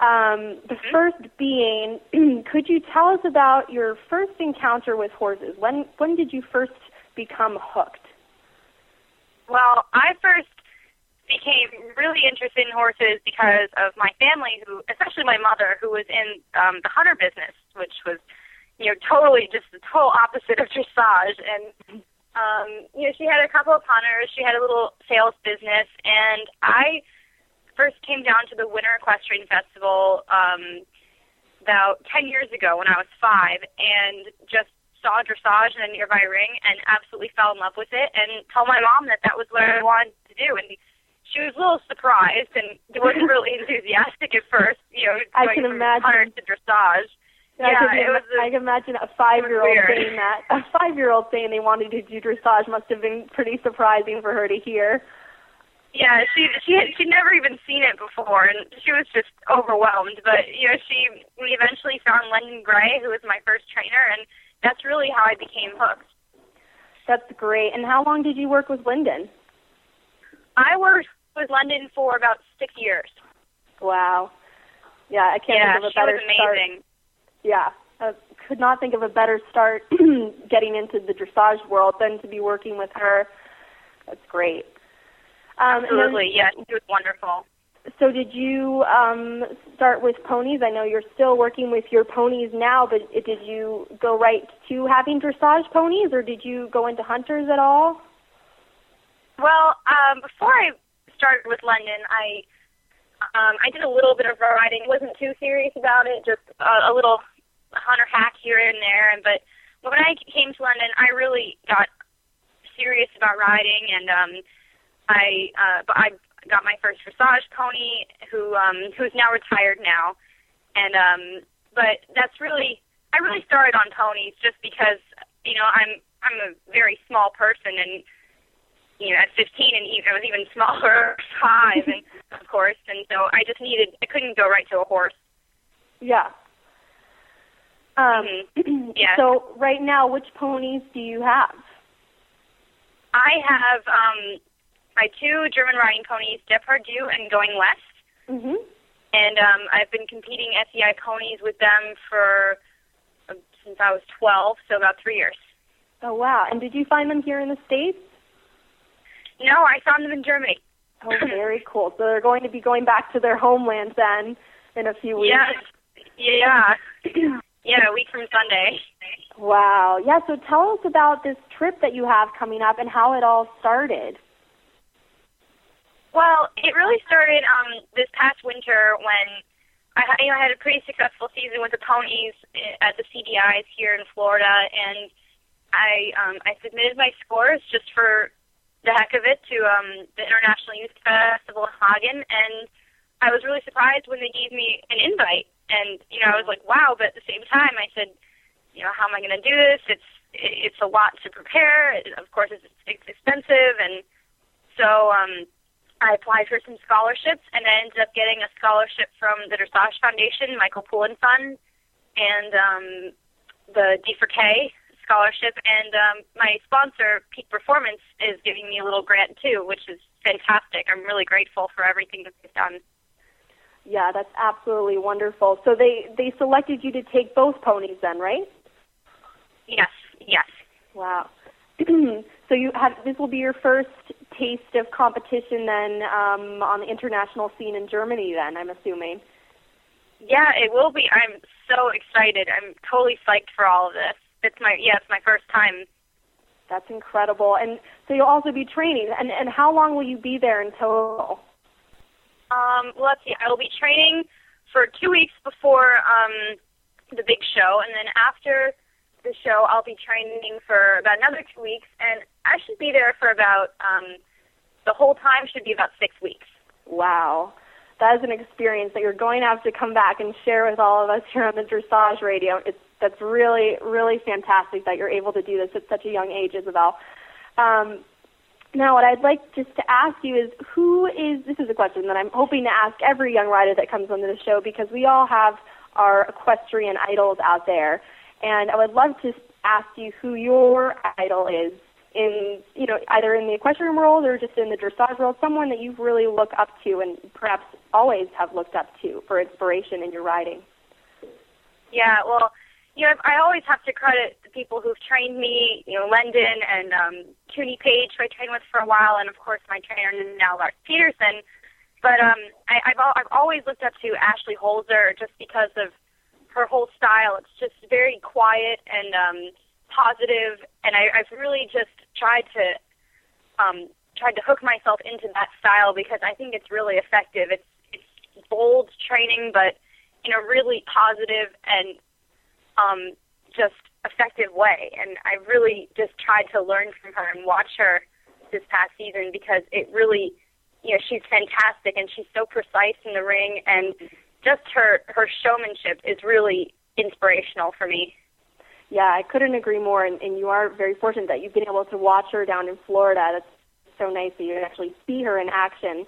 Um, the mm-hmm. first being, [CLEARS THROAT] could you tell us about your first encounter with horses? When when did you first become hooked? Well, I first became really interested in horses because of my family, who, especially my mother, who was in um, the hunter business, which was, you know, totally just the total opposite of dressage. And um, you know, she had a couple of hunters. She had a little sales business, and I first came down to the Winter Equestrian Festival um, about ten years ago when I was five, and just saw dressage in a nearby ring and absolutely fell in love with it, and told my mom that that was what I wanted to do, and she was a little surprised and [LAUGHS] wasn't really enthusiastic at first. You know, I can imagine. hunter to dressage. Yeah, yeah, I, could, it was a, I can imagine a five-year-old saying that. A five-year-old saying they wanted to do dressage must have been pretty surprising for her to hear. Yeah, she she had she'd never even seen it before, and she was just overwhelmed. But you know, she we eventually found Lendon Gray, who was my first trainer, and that's really how I became hooked. That's great. And how long did you work with Lendon? I worked with Lendon for about six years. Wow. Yeah, I can't yeah, think of a she better was amazing. start. Yeah, I could not think of a better start [CLEARS THROAT] getting into the dressage world than to be working with her. That's great. Um, Absolutely, then, yeah, she was wonderful so did you um, start with ponies? I know you're still working with your ponies now, but did you go right to having dressage ponies, or did you go into hunters at all? Well, um, before I started with Lendon, I um, I did a little bit of riding. wasn't too serious about it, just a, a little hunter hack here and there. And but when I came to Lendon, I really got serious about riding, and um, I uh, I got my first dressage pony, who um, who's now retired now, and um, but that's really I really started on ponies just because you know I'm I'm a very small person and you know at 15 and even I was even [LAUGHS] smaller five and of course and so I just needed I couldn't go right to a horse. Yeah. Um, Mhm. [CLEARS THROAT] yeah. So right now, which ponies do you have? I have um my two German riding ponies, Depardieu and Going West. Mhm. and um, I've been competing FEI ponies with them for uh, since I was 12, so about three years. Oh wow! And did you find them here in the states? No, I found them in Germany. Oh, [LAUGHS] very cool. So they're going to be going back to their homeland then in a few weeks. Yeah, yeah, [CLEARS THROAT] yeah. A week from Sunday. Wow. Yeah. So tell us about this trip that you have coming up and how it all started. Well, it really started um, this past winter when I, you know, I had a pretty successful season with the ponies at the CDIs here in Florida, and I um, I submitted my scores just for the heck of it to um, the International Youth Festival in Hagen, and I was really surprised when they gave me an invite. And you know, I was like, wow. But at the same time, I said, you know, how am I going to do this? It's it's a lot to prepare. Of course, it's, it's expensive, and so um, I applied for some scholarships, and I ended up getting a scholarship from the Dressage Foundation, Michael Poulin Fund, and um, the D4K scholarship. And um, my sponsor, Peak Performance, is giving me a little grant too, which is fantastic. I'm really grateful for everything that they've done. Yeah, that's absolutely wonderful. So they they selected you to take both ponies then, right? Yes, yes. Wow. [CLEARS THROAT] so you have this will be your first taste of competition then um, on the international scene in Germany. Then I'm assuming. Yeah, it will be. I'm so excited. I'm totally psyched for all of this. It's my yeah, it's my first time. That's incredible. And so you'll also be training. And and how long will you be there in total? Um, well, let's see. I will be training for two weeks before um, the big show, and then after the show, I'll be training for about another two weeks, and I should be there for about um, the whole time should be about six weeks. Wow. That is an experience that you're going to have to come back and share with all of us here on the Dressage Radio. It's that's really, really fantastic that you're able to do this at such a young age, Isabelle. Um, now, what I'd like just to ask you is, who is? This is a question that I'm hoping to ask every young rider that comes onto the show because we all have our equestrian idols out there, and I would love to ask you who your idol is in, you know, either in the equestrian world or just in the dressage world. Someone that you really look up to and perhaps always have looked up to for inspiration in your riding. Yeah, well, you know, I always have to credit the people who've trained me, you know, Lendon and um, Cooney Page, who I trained with for a while, and of course my trainer now, Lars Petersen. But um, I, I've al- I've always looked up to Ashley Holzer just because of her whole style. It's just very quiet and um, positive, and I, I've really just tried to um, tried to hook myself into that style because I think it's really effective. It's it's bold training, but in a really positive and um, just effective way. And I really just tried to learn from her and watch her this past season because it really, you know, she's fantastic and she's so precise in the ring and just her her showmanship is really inspirational for me. Yeah, I couldn't agree more, and, and you are very fortunate that you've been able to watch her down in Florida. That's so nice that you can actually see her in action.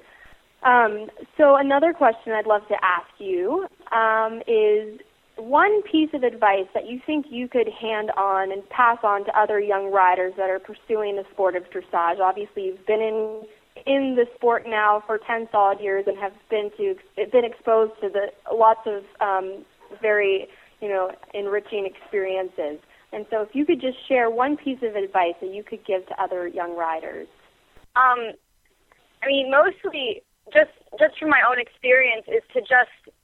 Um, so another question I'd love to ask you um, is one piece of advice that you think you could hand on and pass on to other young riders that are pursuing the sport of dressage. Obviously, you've been in in the sport now for ten solid years and have been to been exposed to the lots of um, very you know enriching experiences. And so, if you could just share one piece of advice that you could give to other young riders. Um, I mean, mostly just just from my own experience is to just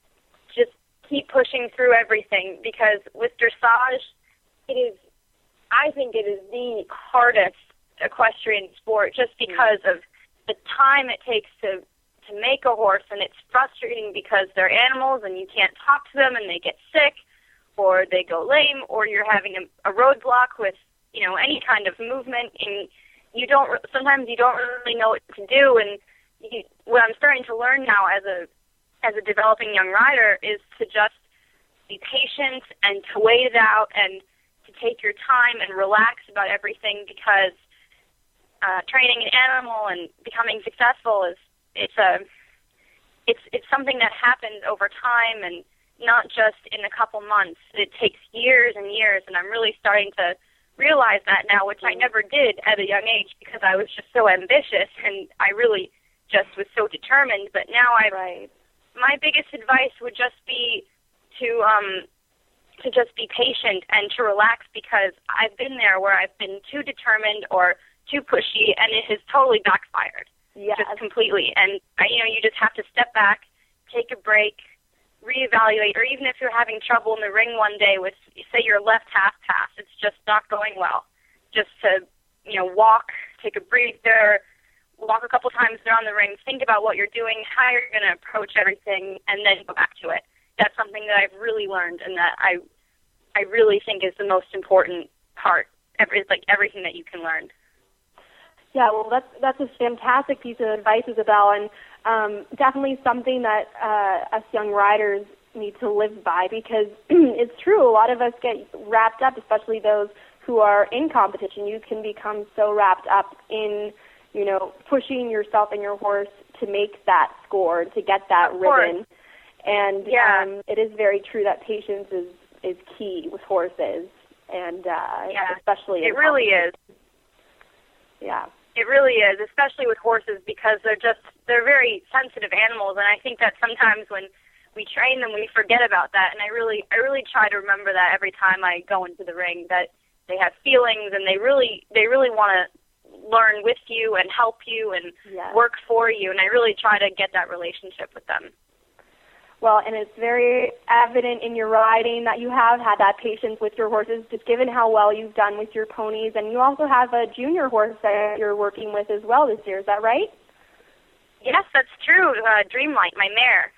just keep pushing through everything because with dressage, it is, I think it is the hardest equestrian sport just because of the time it takes to to make a horse, and it's frustrating because they're animals and you can't talk to them and they get sick, or they go lame, or you're having a, a roadblock with you know any kind of movement, and you don't sometimes you don't really know what to do. And you, what I'm starting to learn now as a as a developing young rider is to just be patient and to wait it out and to take your time and relax about everything because uh, training an animal and becoming successful is it's a it's it's something that happens over time and not just in a couple months. It takes years and years, and I'm really starting to realize that now, which I never did at a young age because I was just so ambitious and I really just was so determined. But now I, Right. my biggest advice would just be to um to just be patient and to relax because I've been there where I've been too determined or too pushy and it has totally backfired Yes. just completely. And you know, you just have to step back, take a break, reevaluate, or even if you're having trouble in the ring one day with, say, your left half pass, it's just not going well. Just to, you know, walk, take a breather, walk a couple times around the ring, think about what you're doing, how you're going to approach everything, and then go back to it. That's something that I've really learned, and that I, I really think is the most important part. Every, it's like everything that you can learn. Yeah, well, that's that's a fantastic piece of advice, Isabelle, and um, definitely something that uh, us young riders need to live by because [CLEARS THROAT] it's true. A lot of us get wrapped up, especially those who are in competition. You can become so wrapped up in, you know, pushing yourself and your horse to make that score, to get that Of course. ribbon. And Yeah. um, it is very true that patience is is key with horses, and uh, Yeah. especially It really is. Yeah. It really is, especially with horses because they're just they're very sensitive animals and I think that sometimes when we train them we forget about that and I really I really try to remember that every time I go into the ring that they have feelings and they really they really want to learn with you and help you and work for you and I really try to get that relationship with them. Well, and it's very evident in your riding that you have had that patience with your horses, just given how well you've done with your ponies. And you also have a junior horse that you're working with as well this year. Is that right? Yes, that's true. Uh, Dreamlight, my mare.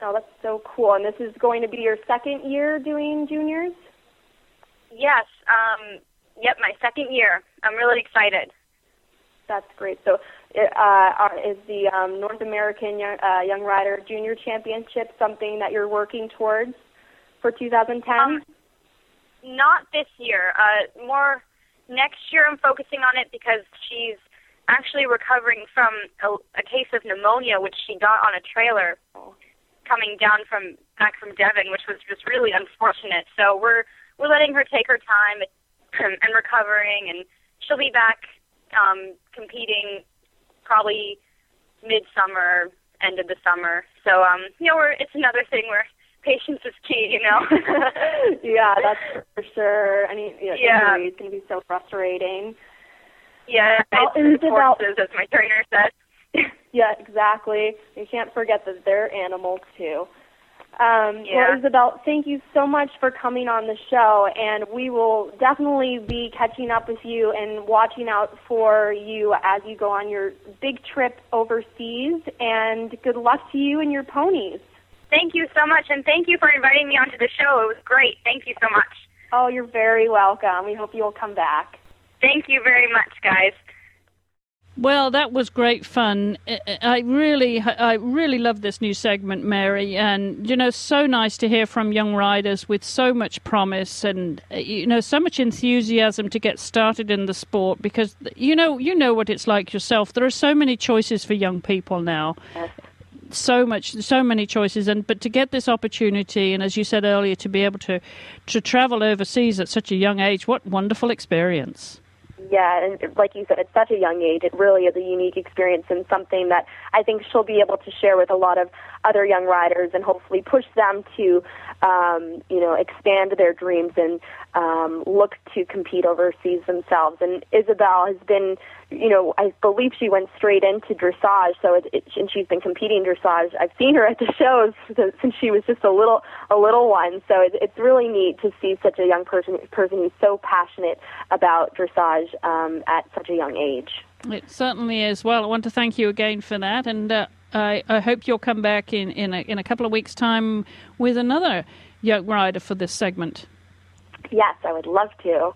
Oh, that's so cool. And this is going to be your second year doing juniors? Yes, um, yep, my second year. I'm really excited. That's great. So, uh, is the um, North American young, uh, Young Rider Junior Championship something that you're working towards for 2010? Um, not this year. Uh, more next year. I'm focusing on it because she's actually recovering from a, a case of pneumonia, which she got on a trailer coming down from back from Devon, which was just really unfortunate. So we're we're letting her take her time and [CLEARS THROAT] recovering, and she'll be back um, competing probably midsummer, end of the summer. So um, you know, we're it's another thing where [LAUGHS] patience is key. You know. [LAUGHS] yeah, that's for sure. I mean, you know, Yeah. injury is going to be so frustrating. Yeah, Well, it's, it's horses, as my trainer said. [LAUGHS] Yeah, exactly. You can't forget that they're animals too. Um, Yeah. Well, Isabelle, thank you so much for coming on the show, and we will definitely be catching up with you and watching out for you as you go on your big trip overseas. And good luck to you and your ponies. Thank you so much, and thank you for inviting me onto the show. It was great. Thank you so much. Oh, you're very welcome. We hope you'll come back. Thank you very much, guys. Well, that was great fun. I- really, I really love this new segment, Mary, and you know, so nice to hear from young riders with so much promise and you know, so much enthusiasm to get started in the sport. Because you know, you know what it's like yourself. There are so many choices for young people now. So much, so many choices, and but to get this opportunity, and as you said earlier, to be able to to travel overseas at such a young age, what wonderful experience! Yeah, and like you said, at such a young age, it really is a unique experience and something that I think she'll be able to share with a lot of other young riders and hopefully push them to, um, you know, expand their dreams and um, look to compete overseas themselves. And Isabelle has been, you know, I believe she went straight into dressage, so it, it, and she's been competing dressage. I've seen her at the shows [LAUGHS] since she was just a little, a little one. So it, it's really neat to see such a young person, person who's so passionate about dressage um, at such a young age. It certainly is. Well, I want to thank you again for that, and uh, I, I hope you'll come back in, in, a, in a couple of weeks' time with another young rider for this segment. Yes, I would love to.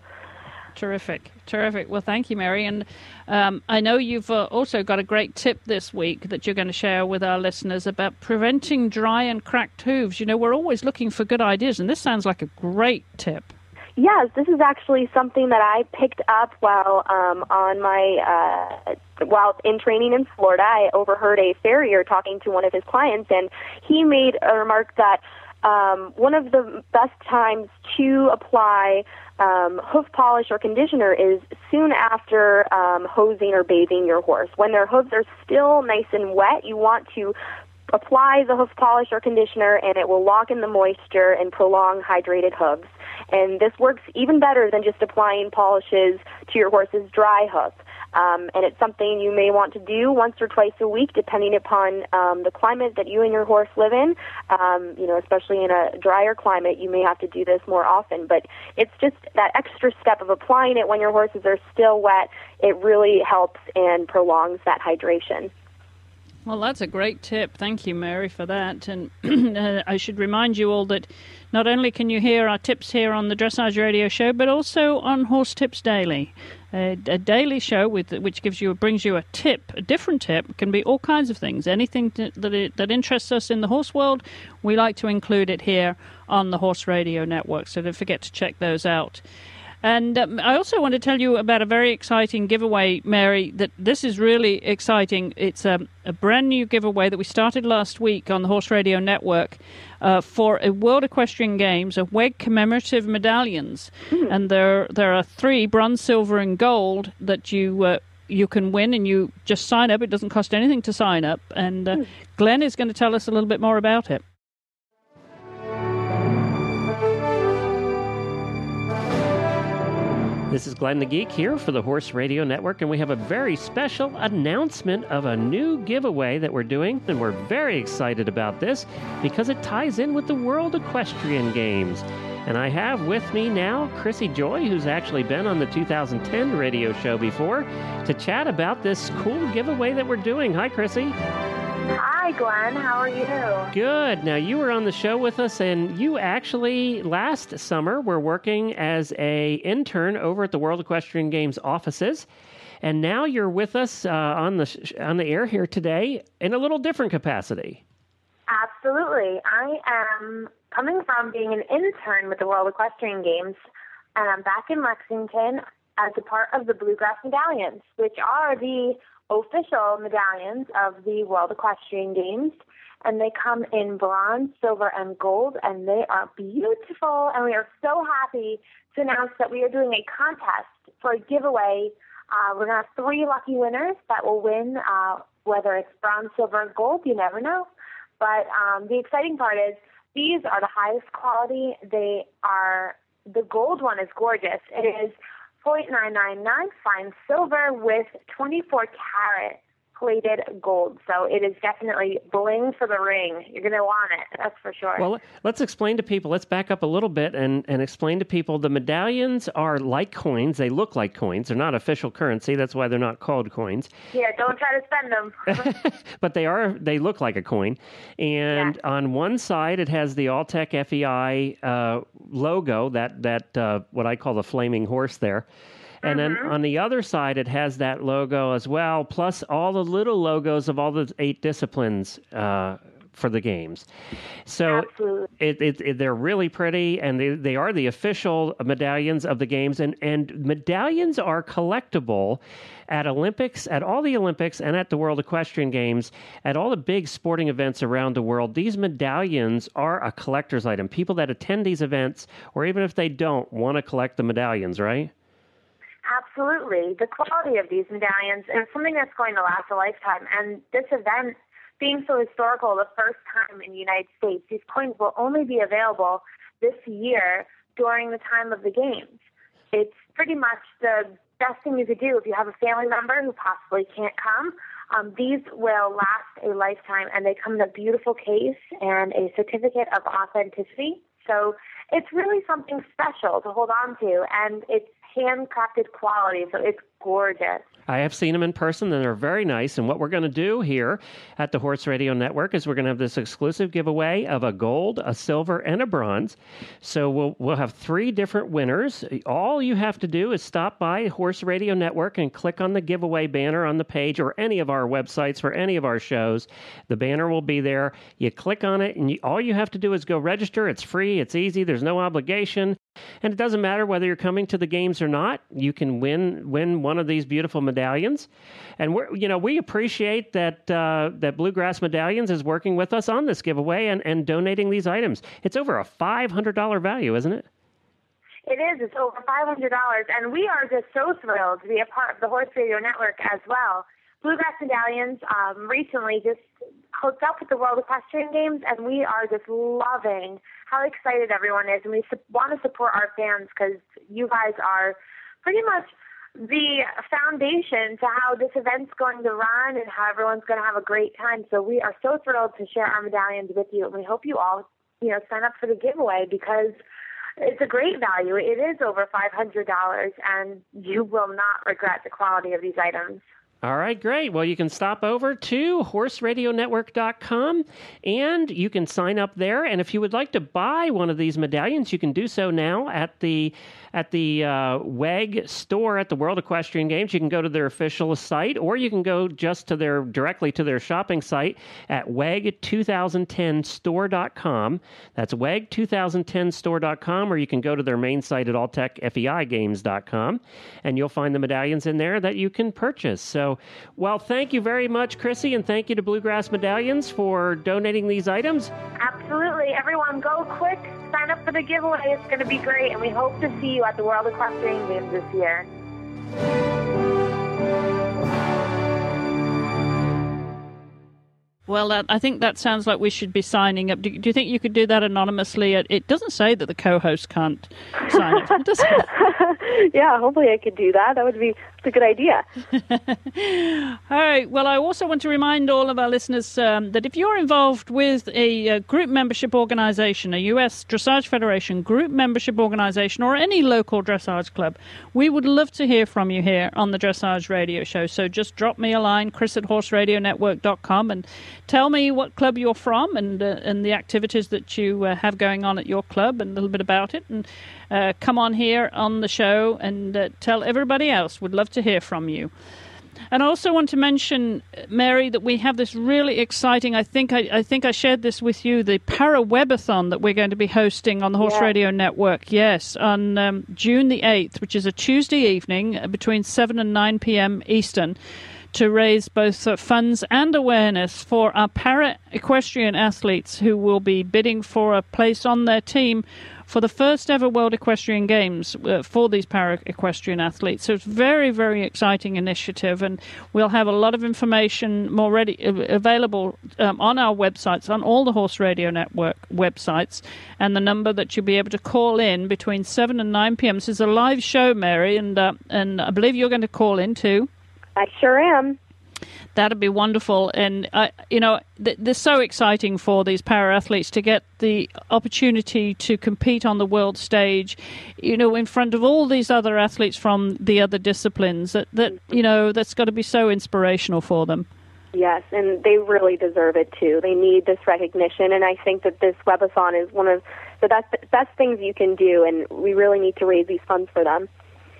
Terrific, terrific. Well, thank you, Mary. And um, I know you've uh, also got a great tip this week that you're going to share with our listeners about preventing dry and cracked hooves. You know, we're always looking for good ideas, and this sounds like a great tip. Yes, this is actually something that I picked up while um, on my uh, while in training in Florida. I overheard a farrier talking to one of his clients, and he made a remark that um, one of the best times to apply um, hoof polish or conditioner is soon after um, hosing or bathing your horse. When their hooves are still nice and wet, you want to apply the hoof polish or conditioner, and it will lock in the moisture and prolong hydrated hooves. And this works even better than just applying polishes to your horse's dry hoof. Um, and it's something you may want to do once or twice a week, depending upon um, the climate that you and your horse live in. Um, you know, especially in a drier climate, you may have to do this more often. But it's just that extra step of applying it when your horses are still wet. It really helps and prolongs that hydration. Well, that's a great tip. Thank you, Mary, for that. And [CLEARS THROAT] uh, I should remind you all that not only can you hear our tips here on the Dressage Radio Show, but also on Horse Tips Daily, a, a daily show with which gives you brings you a tip, a different tip. Can be all kinds of things. Anything to, that that interests us in the horse world, we like to include it here on the Horse Radio Network. So don't forget to check those out. And um, I also want to tell you about a very exciting giveaway, Mary. That this is really exciting. It's a, a brand new giveaway that we started last week on the Horse Radio Network uh, for a World Equestrian Games of WEG commemorative medallions, mm. and there there are three bronze, silver, and gold that you. Uh, you can win and you just sign up. It doesn't cost anything to sign up. And uh, mm. Glenn is going to tell us a little bit more about it. This is Glenn the Geek here for the Horse Radio Network, and we have a very special announcement of a new giveaway that we're doing. And we're very excited about this because it ties in with the World Equestrian Games. And I have with me now Chrissy Joy, who's actually been on the 2010 radio show before, to chat about this cool giveaway that we're doing. Hi, Chrissy. Hi, Glenn. How are you? Good. Now, you were on the show with us, and you actually last summer were working as a intern over at the World Equestrian Games offices, and now you're with us uh, on the on the air here today in a little different capacity. Absolutely. I am coming from being an intern with the World Equestrian Games, and I'm back in Lexington as a part of the Bluegrass Medallions, which are the official medallions of the World Equestrian Games. And they come in bronze, silver, and gold, and they are beautiful. And we are so happy to announce that we are doing a contest for a giveaway. Uh, we're going to have three lucky winners that will win, uh, whether it's bronze, silver, and gold. You never know. But um, the exciting part is these are the highest quality. They are the gold one is gorgeous. It is 0.999 fine silver with 24 carat plated gold. So it is definitely bling for the ring. You're going to want it, that's for sure. Well, let's explain to people, let's back up a little bit and, and explain to people the medallions are like coins. They look like coins. They're not official currency. That's why they're not called coins. Yeah, don't try to spend them. [LAUGHS] [LAUGHS] but they are, they look like a coin. And yeah. on one side, it has the Alltech FEI uh, logo, that, that uh, what I call the flaming horse there. And mm-hmm. then on the other side, it has that logo as well, plus all the little logos of all the eight disciplines uh, for the games. So it, it, it, they're really pretty, and they, they are the official medallions of the games. And, and medallions are collectible at Olympics, at all the Olympics, and at the World Equestrian Games, at all the big sporting events around the world. These medallions are a collector's item. People that attend these events, or even if they don't, want to collect the medallions, right? Absolutely. The quality of these medallions is something that's going to last a lifetime. And this event being so historical, the first time in the United States, these coins will only be available this year during the time of the games. It's pretty much the best thing you could do if you have a family member who possibly can't come. Um, these will last a lifetime, and they come in a beautiful case and a certificate of authenticity. So it's really something special to hold on to, and it's handcrafted quality. So it's gorgeous. I have seen them in person, and they're very nice. And what we're going to do here at the Horse Radio Network is we're going to have this exclusive giveaway of a gold, a silver, and a bronze. So we'll we'll have three different winners. All you have to do is stop by Horse Radio Network and click on the giveaway banner on the page or any of our websites for any of our shows. The banner will be there. You click on it, and you, all you have to do is go register. It's free. It's easy. There's no obligation. And it doesn't matter whether you're coming to the games or not. You can win win one of these beautiful medallions, and we're, you know we appreciate that uh, that Bluegrass Medallions is working with us on this giveaway and, and donating these items. It's over a five hundred dollar value, isn't it? It is. It's over five hundred dollars, and we are just so thrilled to be a part of the Horse Radio Network as well. Bluegrass Medallions um, recently just hooked up with the World Equestrian Games, and we are just loving how excited everyone is, and we su- want to support our fans because you guys are pretty much the foundation to how this event's going to run and how everyone's going to have a great time. So we are so thrilled to share our medallions with you, and we hope you all, you know, sign up for the giveaway because it's a great value. It is over five hundred dollars, and you will not regret the quality of these items. All right, great. Well, you can stop over to horseradionetwork.com and you can sign up there. And if you would like to buy one of these medallions, you can do so now at the at the uh, WEG store at the World Equestrian Games. You can go to their official site, or you can go just to their directly to their shopping site at WEG2010store.com. That's WEG2010store.com, or you can go to their main site at alltechfeigames.com, and you'll find the medallions in there that you can purchase. So, well, thank you very much, Chrissy, and thank you to Bluegrass Medallions for donating these items. Absolutely. Everyone, go quick, sign up for the giveaway. It's going to be great, and we hope to see you at the World Equestrian Games this year. Well, that, I think that sounds like we should be signing up. Do, do you think you could do that anonymously? It, doesn't say that the co-host can't sign up, [LAUGHS] does it? [LAUGHS] yeah, hopefully I could do that. That would be it's a good idea. [LAUGHS] all right. Well, I also want to remind all of our listeners um, that if you're involved with a, a group membership organization, a U.S. Dressage Federation group membership organization, or any local dressage club, we would love to hear from you here on the Dressage Radio Show. So just drop me a line, chris at horseradionetwork.com, and tell me what club you're from and, uh, and the activities that you uh, have going on at your club and a little bit about it. And uh, come on here on the show and uh, tell everybody else. Would love to hear from you. And I also want to mention, Mary, that we have this really exciting. I think I, I think I shared this with you. The Para Webathon that we're going to be hosting on the Horse Yeah. Radio Network. Yes, on um, June the eighth, which is a Tuesday evening uh, between seven and nine p.m. Eastern, to raise both uh, funds and awareness for our para equestrian athletes who will be bidding for a place on their team for the first ever World Equestrian Games uh, for these para equestrian athletes. So it's very, very exciting initiative, and we'll have a lot of information more ready available um, on our websites, on all the Horse Radio Network websites, and the number that you'll be able to call in between seven and nine p.m. This is a live show, Mary, and uh, and I believe you're going to call in too. I sure am. That'd be wonderful, and uh, you know, th- they're so exciting for these para athletes to get the opportunity to compete on the world stage, you know, in front of all these other athletes from the other disciplines. That that you know, that's got to be so inspirational for them. Yes, and they really deserve it too. They need this recognition, and I think that this webathon is one of the best best things you can do, and we really need to raise these funds for them.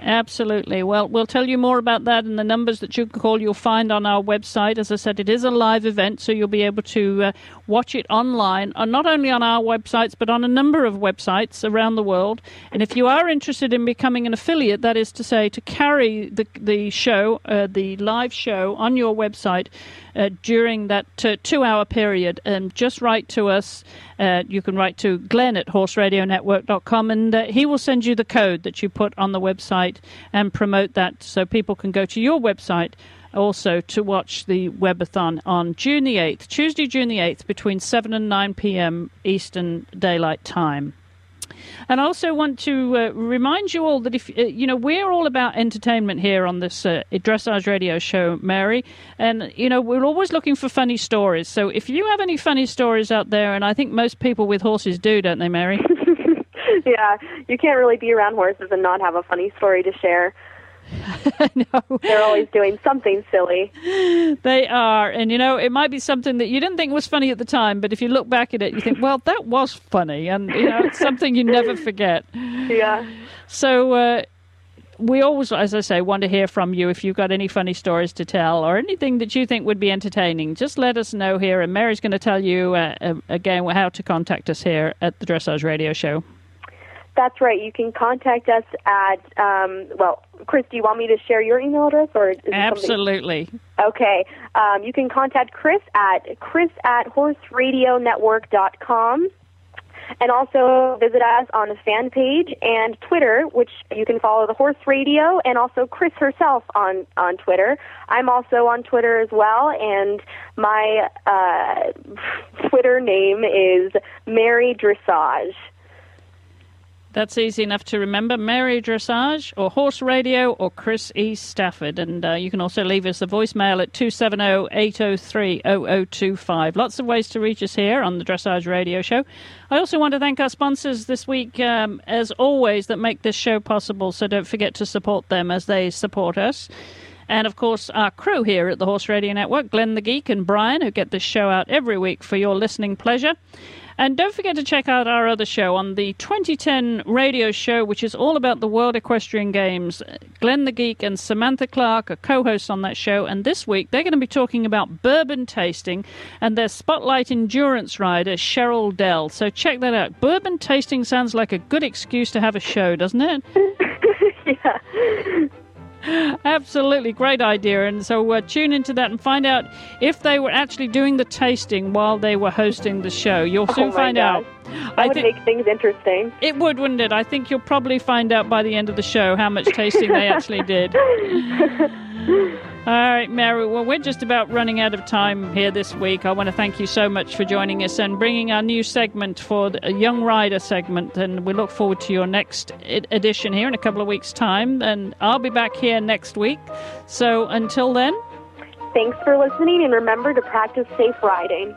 Absolutely. Well, we'll tell you more about that and the numbers that you can call. You'll find on our website. As I said, it is a live event, so you'll be able to uh, watch it online, uh, not only on our websites, but on a number of websites around the world. And if you are interested in becoming an affiliate, that is to say, to carry the the show, uh, the live show, on your website uh, during that uh, two-hour period, um, just write to us. Uh, you can write to Glenn at horseradionetwork.com, and uh, he will send you the code that you put on the website and promote that so people can go to your website also to watch the webathon on June the 8th, Tuesday, June the 8th, between 7 and 9 p.m. Eastern Daylight Time. And I also want to uh, remind you all that if uh, you know we're all about entertainment here on this uh, dressage radio show, Mary, and you know we're always looking for funny stories. So if you have any funny stories out there, and I think most people with horses do, don't they, Mary? [LAUGHS] yeah, you can't really be around horses and not have a funny story to share. [LAUGHS] no. They're always doing something silly. They are. And, you know, it might be something that you didn't think was funny at the time, but if you look back at it, you think, well, that was funny. And, you know, it's something you never forget. [LAUGHS] Yeah. So, uh, we always, as I say, want to hear from you. If you've got any funny stories to tell or anything that you think would be entertaining, just let us know here. And Mary's going to tell you uh, uh, again how to contact us here at the Dressage Radio Show. That's right. You can contact us at, um, well, Chris, do you want me to share your email address? or Absolutely. Okay. Um, you can contact Chris at chris at horseradionetwork.com. And also visit us on the fan page and Twitter, which you can follow the Horse Radio and also Chris herself on, on Twitter. I'm also on Twitter as well, and my uh, [LAUGHS] Twitter name is Mary Dressage. That's easy enough to remember. Mary Dressage or Horse Radio or Chris E. Stafford. And uh, you can also leave us a voicemail at 270 803 0025. Lots of ways to reach us here on the Dressage Radio Show. I also want to thank our sponsors this week, um, as always, that make this show possible. So don't forget to support them as they support us. And of course, our crew here at the Horse Radio Network, Glenn the Geek and Brian, who get this show out every week for your listening pleasure. And don't forget to check out our other show on the 2010 radio show, which is all about the World Equestrian Games. Glenn the Geek and Samantha Clark are co hosts on that show. And this week, they're going to be talking about bourbon tasting and their spotlight endurance rider, Cheryl Dell. So check that out. Bourbon tasting sounds like a good excuse to have a show, doesn't it? [LAUGHS] yeah. Absolutely, great idea. And so uh, tune into that and find out if they were actually doing the tasting while they were hosting the show. You'll soon oh find God. out. That I would think make things interesting. it would, wouldn't it? I think you'll probably find out by the end of the show how much tasting they actually did. [LAUGHS] All right, Mary. Well, we're just about running out of time here this week. I want to thank you so much for joining us and bringing our new segment for the Young Rider segment. And we look forward to your next edition here in a couple of weeks' time. And I'll be back here next week. So until then. Thanks for listening and remember to practice safe riding.